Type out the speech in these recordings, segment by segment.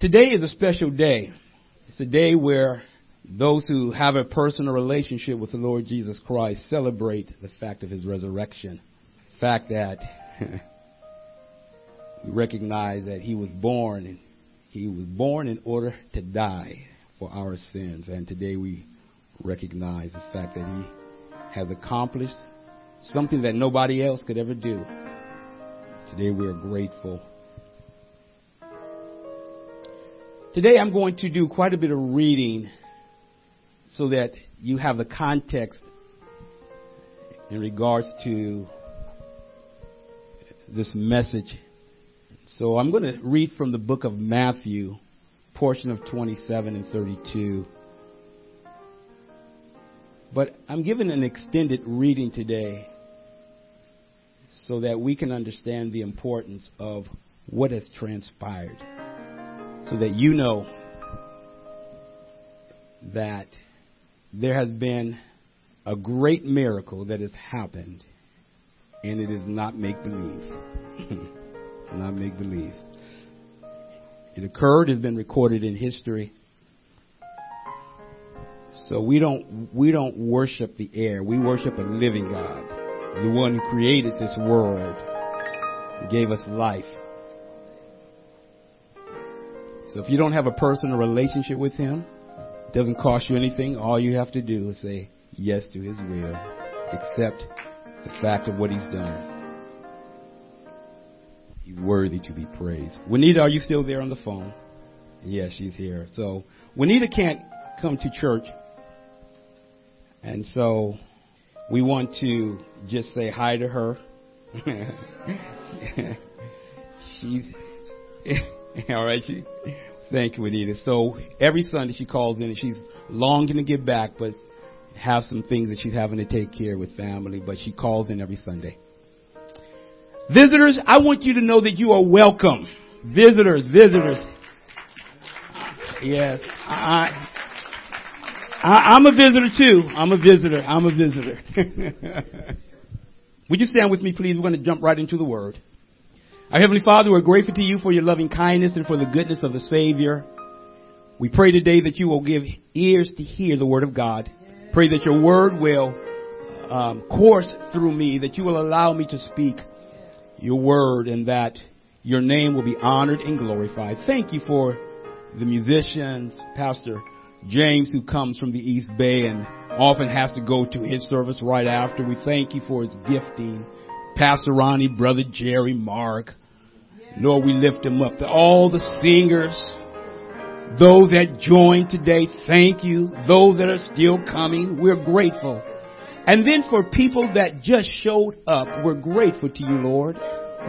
Today is a special day. It's a day where those who have a personal relationship with the Lord Jesus Christ celebrate the fact of his resurrection. The fact that we recognize that he was born and he was born in order to die for our sins. And today we recognize the fact that he has accomplished something that nobody else could ever do. Today we are grateful. Today I'm going to do quite a bit of reading so that you have the context in regards to this message. So I'm going to read from the book of Matthew, portion of 27 and 32. But I'm giving an extended reading today so that we can understand the importance of what has transpired. So that you know that there has been a great miracle that has happened, and it is not make believe. not make believe. It occurred, has been recorded in history. So we don't we don't worship the air. We worship a living God, the one who created this world, gave us life. So if you don't have a personal relationship with Him, it doesn't cost you anything. All you have to do is say yes to His will, accept the fact of what He's done. He's worthy to be praised. Juanita, are you still there on the phone? Yes, she's here. So Juanita can't come to church, and so we want to just say hi to her. she's all right. She, thank you, Anita. So every Sunday she calls in and she's longing to get back, but have some things that she's having to take care with family. But she calls in every Sunday. Visitors, I want you to know that you are welcome. Visitors, visitors. Yes, I, I, I'm a visitor too. I'm a visitor. I'm a visitor. Would you stand with me, please? We're going to jump right into the Word. Our Heavenly Father, we're grateful to you for your loving kindness and for the goodness of the Savior. We pray today that you will give ears to hear the Word of God. Pray that your Word will um, course through me, that you will allow me to speak your Word and that your name will be honored and glorified. Thank you for the musicians, Pastor James who comes from the East Bay and often has to go to his service right after. We thank you for his gifting. Pastor Ronnie, Brother Jerry, Mark, Lord, we lift them up. All the singers, those that joined today, thank you. Those that are still coming, we're grateful. And then for people that just showed up, we're grateful to you, Lord.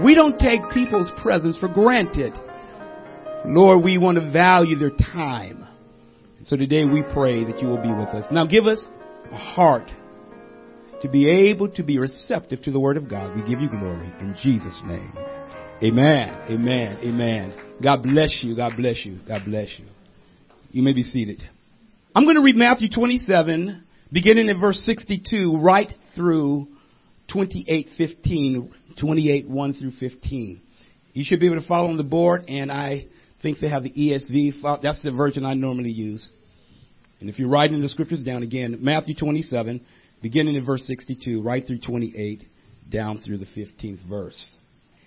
We don't take people's presence for granted. Lord, we want to value their time. So today we pray that you will be with us. Now give us a heart to be able to be receptive to the word of God. We give you glory in Jesus' name. Amen. Amen. Amen. God bless you. God bless you. God bless you. You may be seated. I'm going to read Matthew 27, beginning in verse 62, right through 28, 15, 28, 1 through 15. You should be able to follow on the board, and I think they have the ESV. That's the version I normally use. And if you're writing the scriptures down again, Matthew 27, beginning in verse 62, right through 28, down through the 15th verse.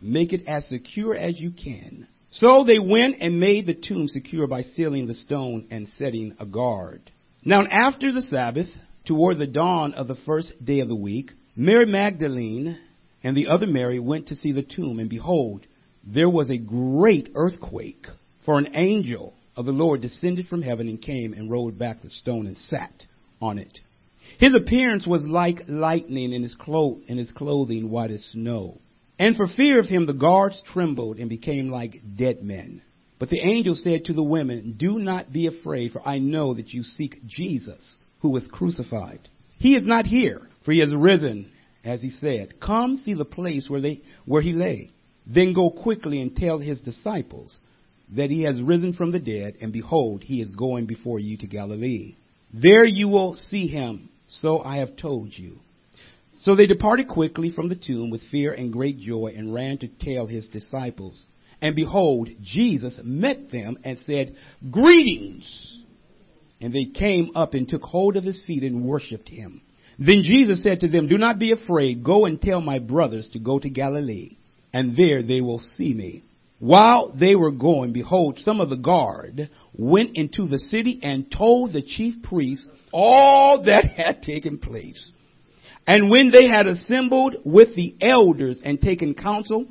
Make it as secure as you can. So they went and made the tomb secure by sealing the stone and setting a guard. Now after the Sabbath, toward the dawn of the first day of the week, Mary Magdalene and the other Mary went to see the tomb, and behold, there was a great earthquake, for an angel of the Lord descended from heaven and came and rolled back the stone and sat on it. His appearance was like lightning, and his, clo- and his clothing white as snow. And for fear of him, the guards trembled and became like dead men. But the angel said to the women, Do not be afraid, for I know that you seek Jesus, who was crucified. He is not here, for he has risen, as he said. Come see the place where, they, where he lay. Then go quickly and tell his disciples that he has risen from the dead, and behold, he is going before you to Galilee. There you will see him, so I have told you. So they departed quickly from the tomb with fear and great joy and ran to tell his disciples. And behold, Jesus met them and said, Greetings! And they came up and took hold of his feet and worshipped him. Then Jesus said to them, Do not be afraid. Go and tell my brothers to go to Galilee, and there they will see me. While they were going, behold, some of the guard went into the city and told the chief priests all that had taken place. And when they had assembled with the elders and taken counsel,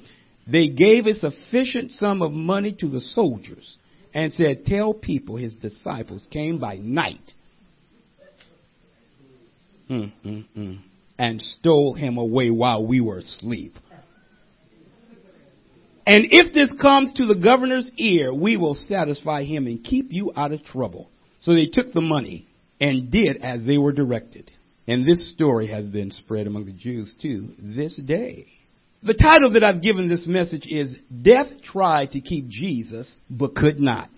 they gave a sufficient sum of money to the soldiers and said, Tell people his disciples came by night mm, mm, mm, and stole him away while we were asleep. And if this comes to the governor's ear, we will satisfy him and keep you out of trouble. So they took the money and did as they were directed. And this story has been spread among the Jews to this day. The title that I've given this message is Death Tried to Keep Jesus, but Could Not.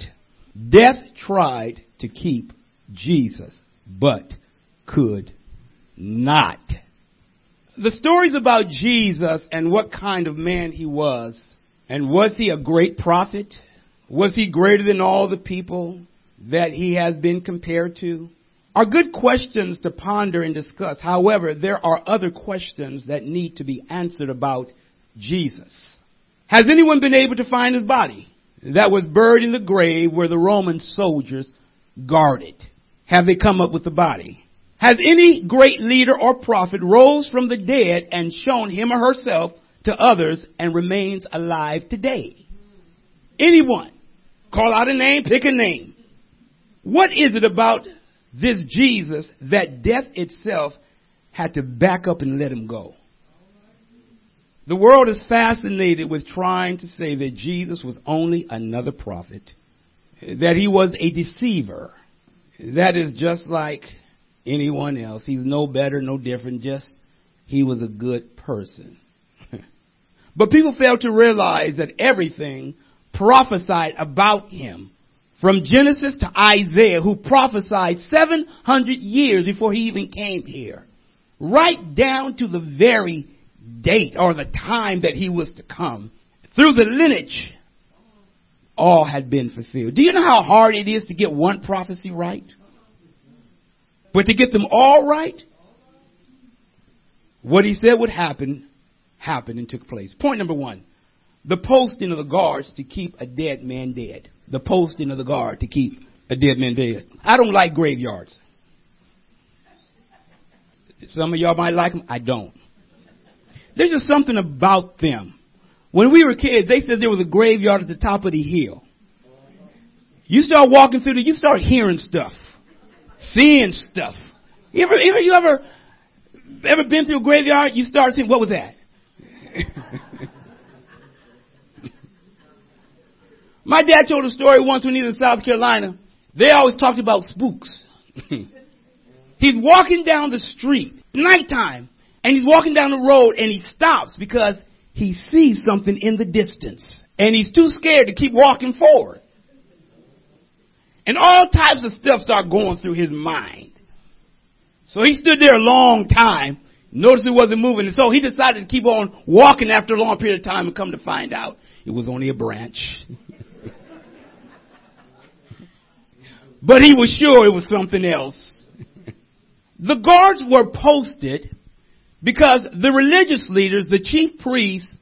Death tried to keep Jesus, but could not. The stories about Jesus and what kind of man he was, and was he a great prophet? Was he greater than all the people that he has been compared to? Are good questions to ponder and discuss. However, there are other questions that need to be answered about Jesus. Has anyone been able to find his body that was buried in the grave where the Roman soldiers guarded? Have they come up with the body? Has any great leader or prophet rose from the dead and shown him or herself to others and remains alive today? Anyone? Call out a name, pick a name. What is it about this Jesus that death itself had to back up and let him go. The world is fascinated with trying to say that Jesus was only another prophet, that he was a deceiver. That is just like anyone else. He's no better, no different, just he was a good person. but people fail to realize that everything prophesied about him from Genesis to Isaiah, who prophesied 700 years before he even came here, right down to the very date or the time that he was to come, through the lineage, all had been fulfilled. Do you know how hard it is to get one prophecy right? But to get them all right, what he said would happen, happened and took place. Point number one, the posting of the guards to keep a dead man dead the posting of the guard to keep a dead man dead. I don't like graveyards. Some of y'all might like them. I don't. There's just something about them. When we were kids, they said there was a graveyard at the top of the hill. You start walking through there, you start hearing stuff, seeing stuff. You ever, ever, you ever, ever been through a graveyard? You start seeing, what was that? My dad told a story once when he was in South Carolina. They always talked about spooks. he's walking down the street, nighttime, and he's walking down the road and he stops because he sees something in the distance. And he's too scared to keep walking forward. And all types of stuff start going through his mind. So he stood there a long time, noticed it wasn't moving, and so he decided to keep on walking after a long period of time and come to find out it was only a branch. but he was sure it was something else. the guards were posted because the religious leaders, the chief priests,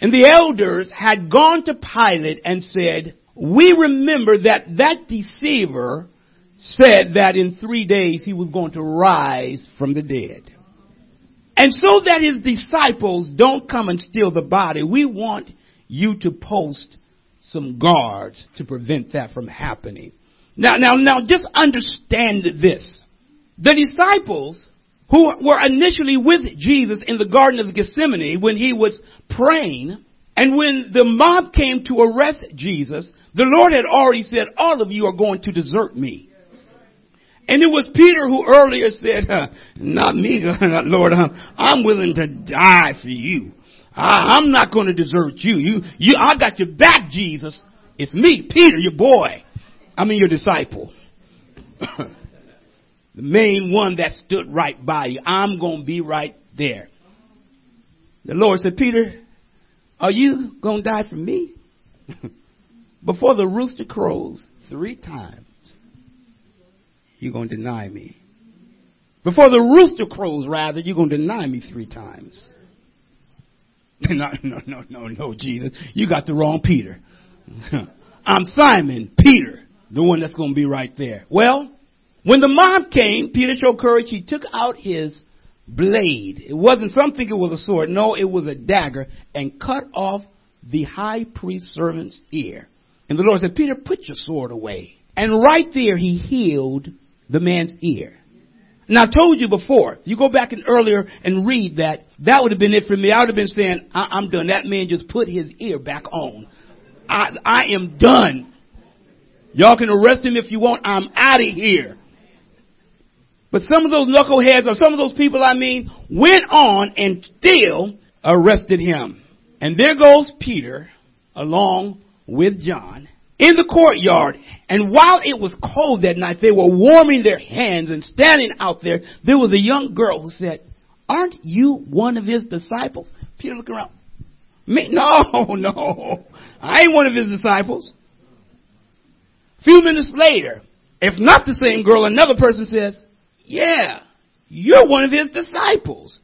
and the elders had gone to Pilate and said, we remember that that deceiver said that in three days he was going to rise from the dead. And so that his disciples don't come and steal the body, we want you to post some guards to prevent that from happening. Now, now, now, just understand this. The disciples who were initially with Jesus in the Garden of Gethsemane when he was praying, And when the mob came to arrest Jesus, the Lord had already said, all of you are going to desert me. And it was Peter who earlier said, not me, Lord, I'm, I'm willing to die for you. I, I'm not going to desert you. You, you, I got your back, Jesus. It's me, Peter, your boy. I mean your disciple. the main one that stood right by you. I'm going to be right there. The Lord said, Peter, are you going to die for me? Before the rooster crows three times, you're going to deny me. Before the rooster crows, rather, you're going to deny me three times. no, no, no, no, no, Jesus. You got the wrong Peter. I'm Simon, Peter, the one that's going to be right there. Well, when the mob came, Peter showed courage. He took out his blade. It wasn't something it was a sword. No, it was a dagger and cut off the high priest servant's ear. And the Lord said, Peter, put your sword away. And right there he healed the man's ear. Now I told you before, you go back and earlier and read that, that would have been it for me. I would have been saying, I- am done. That man just put his ear back on. I, I am done. Y'all can arrest him if you want. I'm out of here. But some of those knuckleheads or some of those people I mean went on and still arrested him. And there goes Peter along with John in the courtyard. And while it was cold that night, they were warming their hands and standing out there. There was a young girl who said, aren't you one of his disciples? Peter looked around. Me? No, no. I ain't one of his disciples. Few minutes later, if not the same girl, another person says, yeah, you're one of his disciples.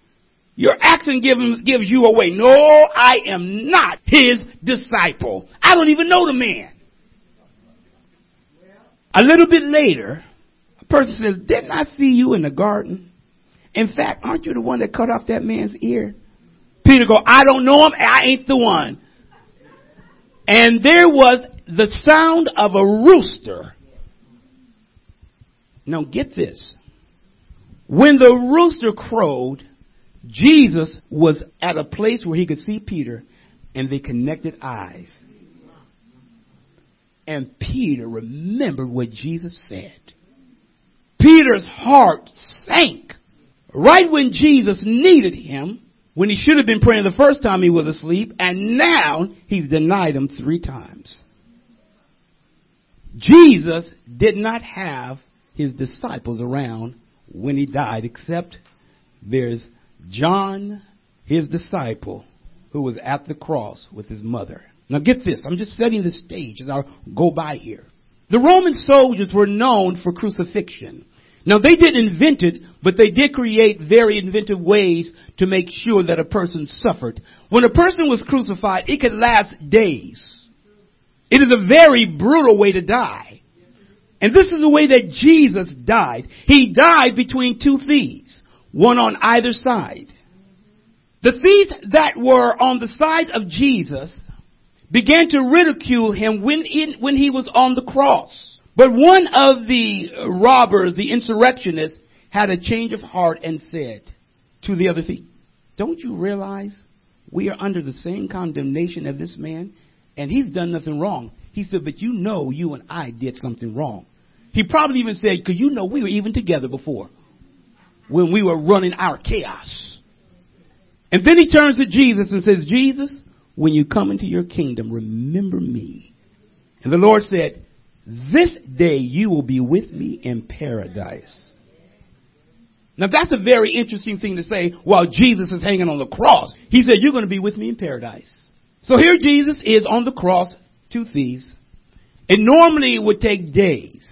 Your accent gives, gives you away. No, I am not his disciple. I don't even know the man. A little bit later, a person says, didn't I see you in the garden? In fact, aren't you the one that cut off that man's ear? Peter go, I don't know him. I ain't the one. And there was the sound of a rooster. Now get this. When the rooster crowed, Jesus was at a place where he could see Peter and they connected eyes. And Peter remembered what Jesus said. Peter's heart sank right when Jesus needed him, when he should have been praying the first time he was asleep, and now he's denied him three times. Jesus did not have his disciples around when he died, except there's John, his disciple, who was at the cross with his mother. Now get this, I'm just setting the stage as I go by here. The Roman soldiers were known for crucifixion. Now they didn't invent it, but they did create very inventive ways to make sure that a person suffered. When a person was crucified, it could last days. It is a very brutal way to die. And this is the way that Jesus died. He died between two thieves, one on either side. The thieves that were on the side of Jesus began to ridicule him when, when he was on the cross. But one of the robbers, the insurrectionist, had a change of heart and said to the other thief, don't you realize we are under the same condemnation of this man and he's done nothing wrong. He said, but you know you and I did something wrong. He probably even said, because you know we were even together before when we were running our chaos. And then he turns to Jesus and says, Jesus, when you come into your kingdom, remember me. And the Lord said, this day you will be with me in paradise. Now that's a very interesting thing to say while Jesus is hanging on the cross. He said, you're going to be with me in paradise. So here Jesus is on the cross, two thieves. It normally would take days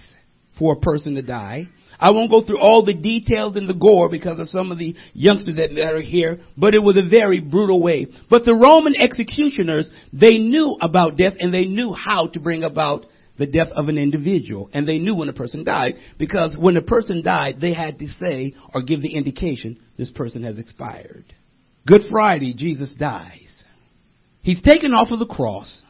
for a person to die. I won't go through all the details in the gore because of some of the youngsters that, that are here, but it was a very brutal way. But the Roman executioners, they knew about death and they knew how to bring about the death of an individual. And they knew when a person died because when a person died, they had to say or give the indication this person has expired. Good Friday, Jesus dies. He's taken off of the cross.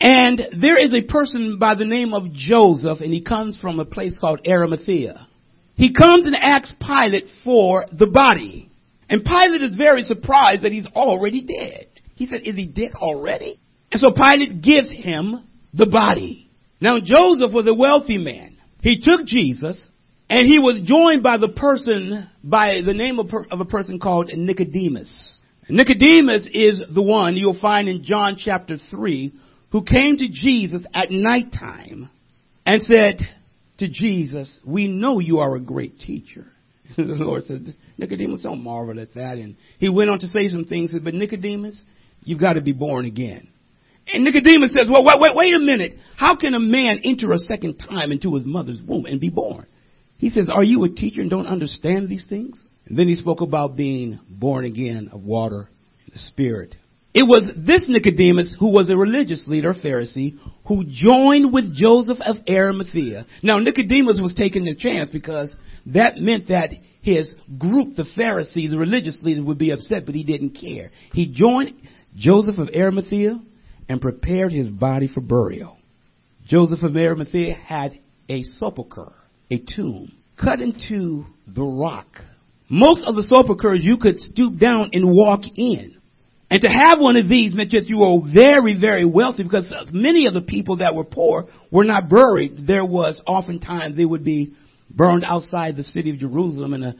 And there is a person by the name of Joseph, and he comes from a place called Arimathea. He comes and asks Pilate for the body. And Pilate is very surprised that he's already dead. He said, Is he dead already? And so Pilate gives him the body. Now Joseph was a wealthy man. He took Jesus and he was joined by the person, by the name of, of a person called Nicodemus. Nicodemus is the one you'll find in John chapter 3 who came to Jesus at nighttime and said to Jesus, we know you are a great teacher. the Lord said, Nicodemus, don't marvel at that. And he went on to say some things, but Nicodemus, you've got to be born again. And Nicodemus says, well, wait, wait, wait a minute. How can a man enter a second time into his mother's womb and be born? He says, are you a teacher and don't understand these things? And then he spoke about being born again of water and the Spirit. It was this Nicodemus who was a religious leader, Pharisee, who joined with Joseph of Arimathea. Now Nicodemus was taking a chance because that meant that his group, the Pharisees, the religious leaders, would be upset, but he didn't care. He joined Joseph of Arimathea and prepared his body for burial. Joseph of Arimathea had a sepulchre, a tomb, cut into the rock. Most of the sepulchres you could stoop down and walk in. And to have one of these meant that you were very, very wealthy because many of the people that were poor were not buried. There was oftentimes they would be burned outside the city of Jerusalem in a,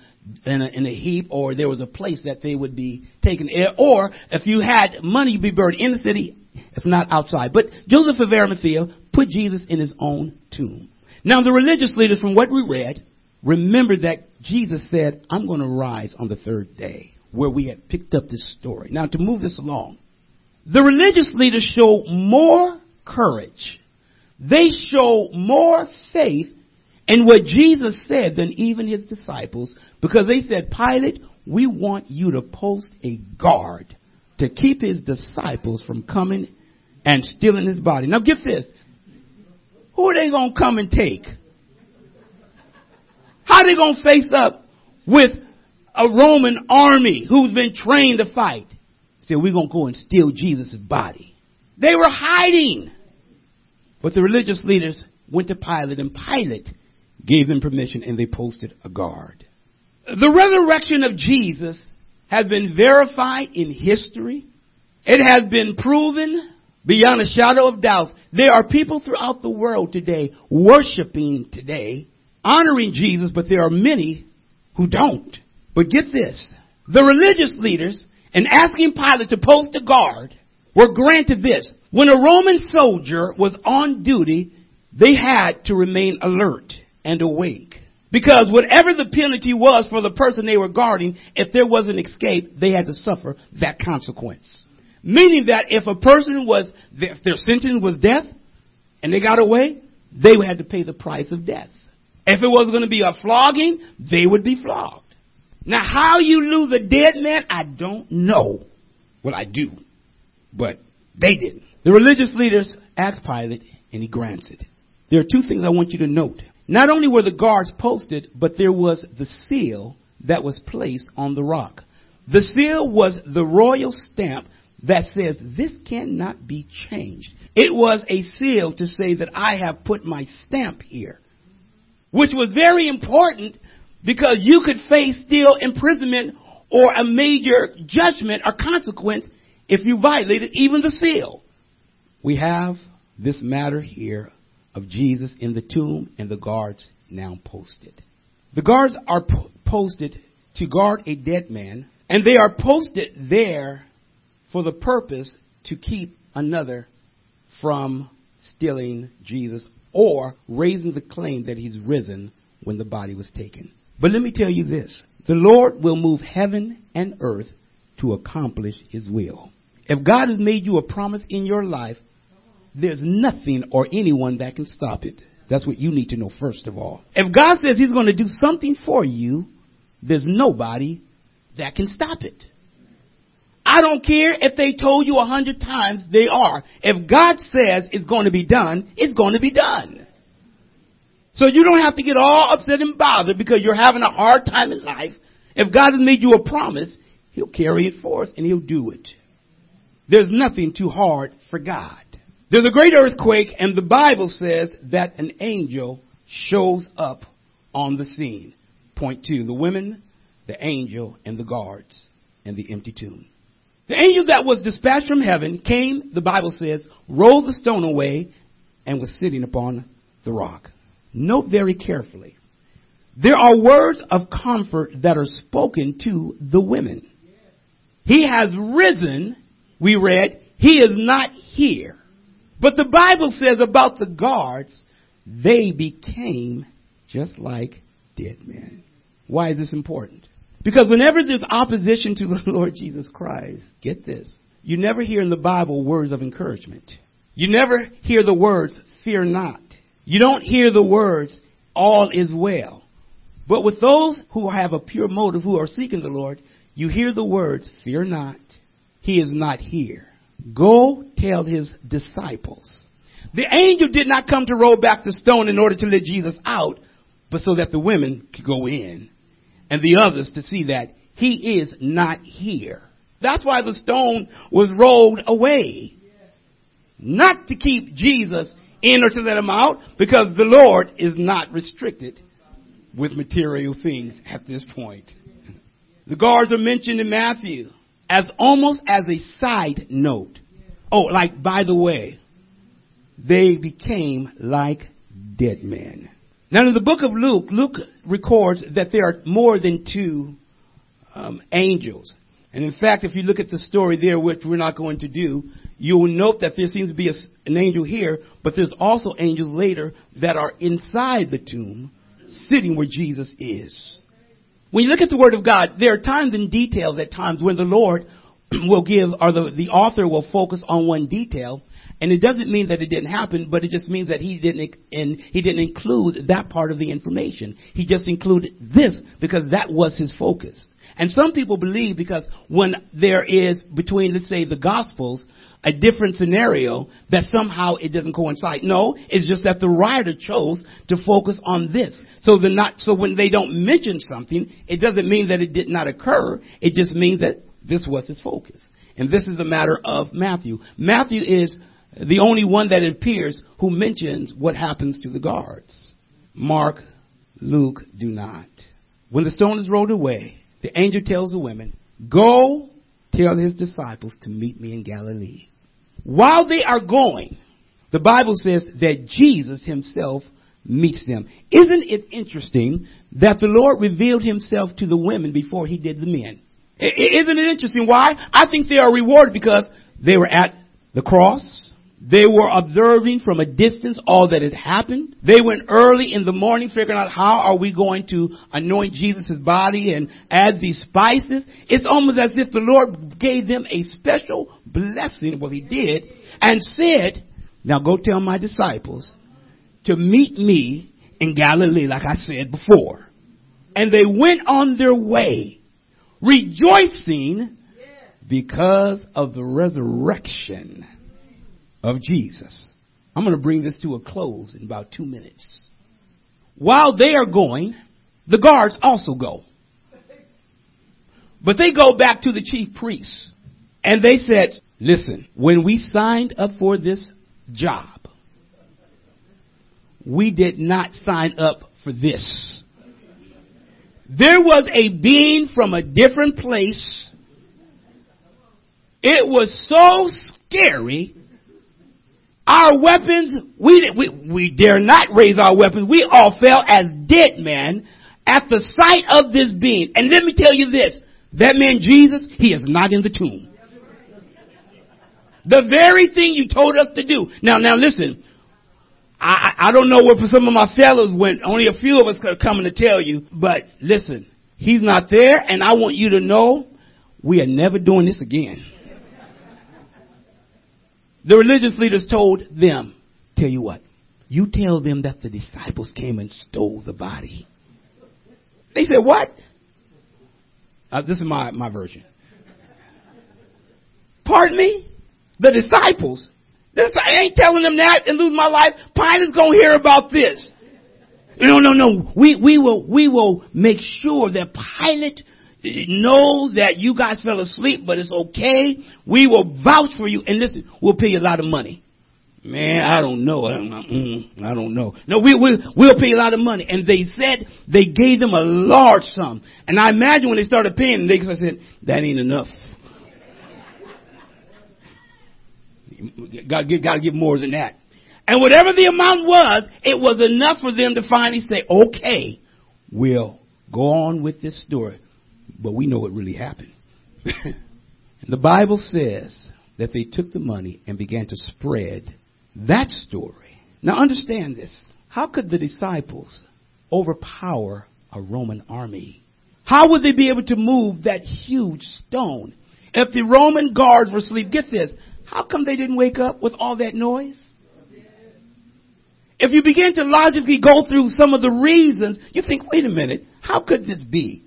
in a, in a heap, or there was a place that they would be taken. Or if you had money, you'd be buried in the city, if not outside. But Joseph of Arimathea put Jesus in his own tomb. Now the religious leaders, from what we read, remembered that Jesus said, I'm going to rise on the third day, where we had picked up this story. Now to move this along, the religious leaders show more courage. They show more faith in what Jesus said than even his disciples because they said, Pilate, we want you to post a guard to keep his disciples from coming and stealing his body. Now get this. Who are they going to come and take? How they to face up with a Roman army who's been trained to fight? Said, we're to go and steal Jesus' body. They were hiding. But the religious leaders went to Pilate and Pilate gave them permission and they posted a guard. The resurrection of Jesus has been verified in history. It has been proven beyond a shadow of doubt. There are people throughout the world today worshiping today, honoring Jesus, but there are many who don't. But get this. The religious leaders and asking Pilate to post a guard were granted this. When a Roman soldier was on duty, they had to remain alert and awake. Because whatever the penalty was for the person they were guarding, if there was an escape, they had to suffer that consequence. Meaning that if a person was, if their sentence was death, and they got away, they had to pay the price of death. If it was going to be a flogging, they would be flogged. Now how you lose a dead man, I don't know. Well, I do. But they didn't. The religious leaders asked Pilate, and he grants it. There are two things I want you to note. Not only were the guards posted, but there was the seal that was placed on the rock. The seal was the royal stamp that says this cannot be changed. It was a seal to say that I have put my stamp here, which was very important because you could face still imprisonment or a major judgment or consequence if you violated even the seal. We have this matter here of Jesus in the tomb and the guards now posted. The guards are po- posted to guard a dead man, and they are posted there for the purpose to keep another from stealing Jesus or raising the claim that he's risen when the body was taken. But let me tell you this. The Lord will move heaven and earth to accomplish his will. If God has made you a promise in your life, there's nothing or anyone that can stop it. That's what you need to know first of all. If God says He's going to do something for you, there's nobody that can stop it. I don't care if they told you a hundred times they are. If God says it's going to be done, it's going to be done. So you don't have to get all upset and bothered because you're having a hard time in life. If God has made you a promise, He'll carry it forth and He'll do it. There's nothing too hard for God. There's a great earthquake, and the Bible says that an angel shows up on the scene. Point two the women, the angel, and the guards, and the empty tomb. The angel that was dispatched from heaven came, the Bible says, rolled the stone away, and was sitting upon the rock. Note very carefully. There are words of comfort that are spoken to the women. He has risen, we read, he is not here. But the Bible says about the guards, they became just like dead men. Why is this important? Because whenever there's opposition to the Lord Jesus Christ, get this, you never hear in the Bible words of encouragement. You never hear the words, fear not. You don't hear the words, all is well. But with those who have a pure motive, who are seeking the Lord, you hear the words, fear not. He is not here. Go tell his disciples. The angel did not come to roll back the stone in order to let Jesus out, but so that the women could go in and the others to see that he is not here. That's why the stone was rolled away. Not to keep Jesus in or to let him out, because the Lord is not restricted with material things at this point. The guards are mentioned in Matthew as almost as a side note. Oh, like by the way, they became like dead men. Now, in the book of Luke, Luke records that there are more than two um, angels. And in fact, if you look at the story there, which we're not going to do, you will note that there seems to be a, an angel here, but there's also angels later that are inside the tomb, sitting where Jesus is. When you look at the Word of God, there are times and details at times when the Lord will give, or the, the author will focus on one detail, and it doesn't mean that it didn't happen, but it just means that he didn't, he didn't include that part of the information. He just included this because that was his focus. And some people believe because when there is between, let's say, the Gospels, a different scenario, that somehow it doesn't coincide. No, it's just that the writer chose to focus on this. So the not, so when they don't mention something, it doesn't mean that it did not occur. It just means that this was his focus. And this is the matter of Matthew. Matthew is the only one that appears who mentions what happens to the guards. Mark, Luke do not. When the stone is rolled away, the angel tells the women, Go tell his disciples to meet me in Galilee. While they are going, the Bible says that Jesus himself meets them. Isn't it interesting that the Lord revealed himself to the women before he did the men? Isn't it interesting? Why? I think they are rewarded because they were at the cross. They were observing from a distance all that had happened. They went early in the morning figuring out how are we going to anoint Jesus' body and add these spices. It's almost as if the Lord gave them a special blessing, well he did, and said, now go tell my disciples to meet me in Galilee like I said before. And they went on their way rejoicing because of the resurrection of Jesus. I'm going to bring this to a close in about two minutes. While they are going, the guards also go. But they go back to the chief priests and they said, listen, when we signed up for this job, we did not sign up for this. There was a being from a different place. It was so scary our weapons, we, we, we dare not raise our weapons. We all fell as dead men at the sight of this being. And let me tell you this, that man Jesus, he is not in the tomb. The very thing you told us to do. Now, now listen, I, I don't know where some of my fellows went. Only a few of us are coming to tell you. But listen, he's not there and I want you to know we are never doing this again. The religious leaders told them, tell you what, you tell them that the disciples came and stole the body. They said, what? Uh, this is my, my version. Pardon me? The disciples? This, I ain't telling them that and lose my life. Pilate's gonna hear about this. No, no, no. We, we will, we will make sure that Pilate knows that you guys fell asleep, but it's okay. We will vouch for you. And listen, we'll pay you a lot of money. Man, I don't know. I don't know. Mm, don't know. No, we, we, we'll pay you a lot of money. And they said they gave them a large sum. And I imagine when they started paying, they said, that ain't enough. Got to got to give more than that. And whatever the amount was, it was enough for them to finally say, okay, we'll go on with this story. But we know what really happened. the Bible says that they took the money and began to spread that story. Now understand this. How could the disciples overpower a Roman army? How would they be able to move that huge stone? If the Roman guards were asleep, get this, how come they didn't wake up with all that noise? If you begin to logically go through some of the reasons, you think, wait a minute, how could this be?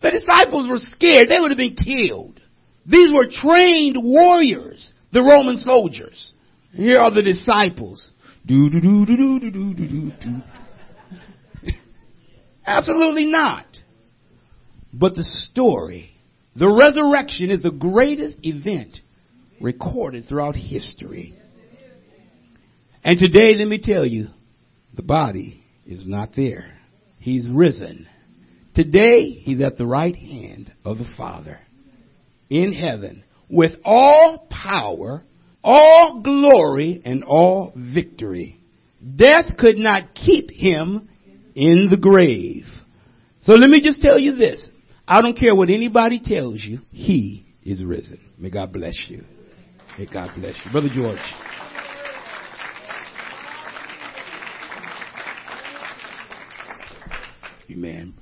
The disciples were scared. They would have been killed. These were trained warriors, the Roman soldiers. Here are the disciples. Absolutely not. But the story, the resurrection is the greatest event recorded throughout history. And today, let me tell you, the body is not there. He's risen. Today, he's at the right hand of the Father in heaven with all power, all glory, and all victory. Death could not keep him in the grave. So let me just tell you this. I don't care what anybody tells you. He is risen. May God bless you. May God bless you. Brother George. Amen